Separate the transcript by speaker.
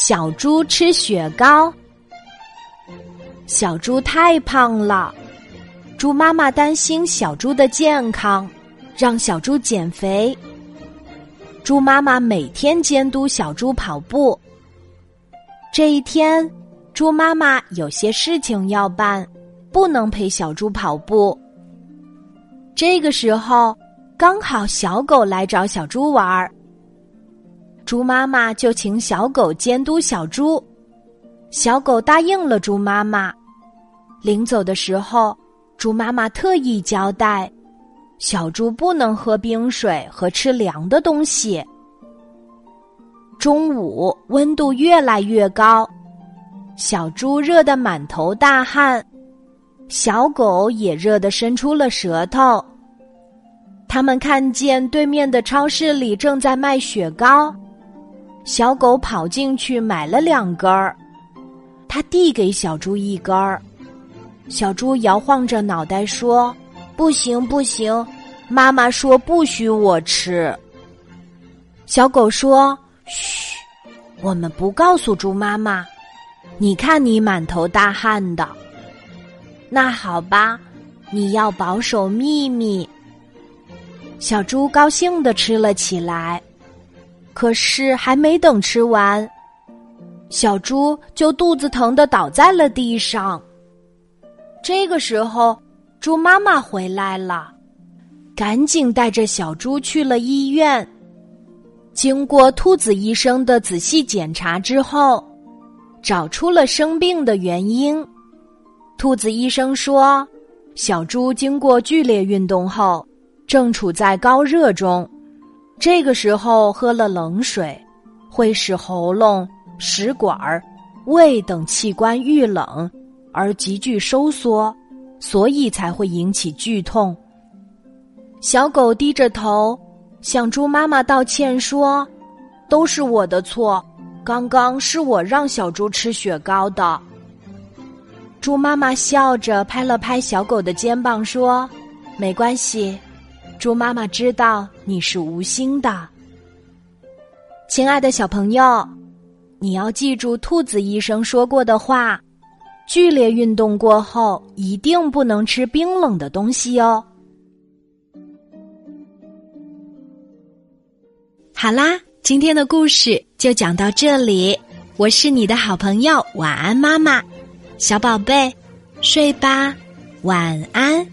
Speaker 1: 小猪吃雪糕。小猪太胖了，猪妈妈担心小猪的健康，让小猪减肥。猪妈妈每天监督小猪跑步。这一天，猪妈妈有些事情要办，不能陪小猪跑步。这个时候，刚好小狗来找小猪玩儿。猪妈妈就请小狗监督小猪，小狗答应了猪妈妈。临走的时候，猪妈妈特意交代，小猪不能喝冰水和吃凉的东西。中午温度越来越高，小猪热得满头大汗，小狗也热得伸出了舌头。他们看见对面的超市里正在卖雪糕。小狗跑进去买了两根儿，他递给小猪一根儿，小猪摇晃着脑袋说：“不行不行，妈妈说不许我吃。”小狗说：“嘘，我们不告诉猪妈妈。你看你满头大汗的。那好吧，你要保守秘密。”小猪高兴的吃了起来。可是还没等吃完，小猪就肚子疼的倒在了地上。这个时候，猪妈妈回来了，赶紧带着小猪去了医院。经过兔子医生的仔细检查之后，找出了生病的原因。兔子医生说，小猪经过剧烈运动后，正处在高热中。这个时候喝了冷水，会使喉咙、食管、胃等器官遇冷而急剧收缩，所以才会引起剧痛。小狗低着头向猪妈妈道歉说：“都是我的错，刚刚是我让小猪吃雪糕的。”猪妈妈笑着拍了拍小狗的肩膀说：“没关系。”猪妈妈知道你是无心的，亲爱的小朋友，你要记住兔子医生说过的话：剧烈运动过后一定不能吃冰冷的东西哦。好啦，今天的故事就讲到这里，我是你的好朋友晚安妈妈，小宝贝，睡吧，晚安。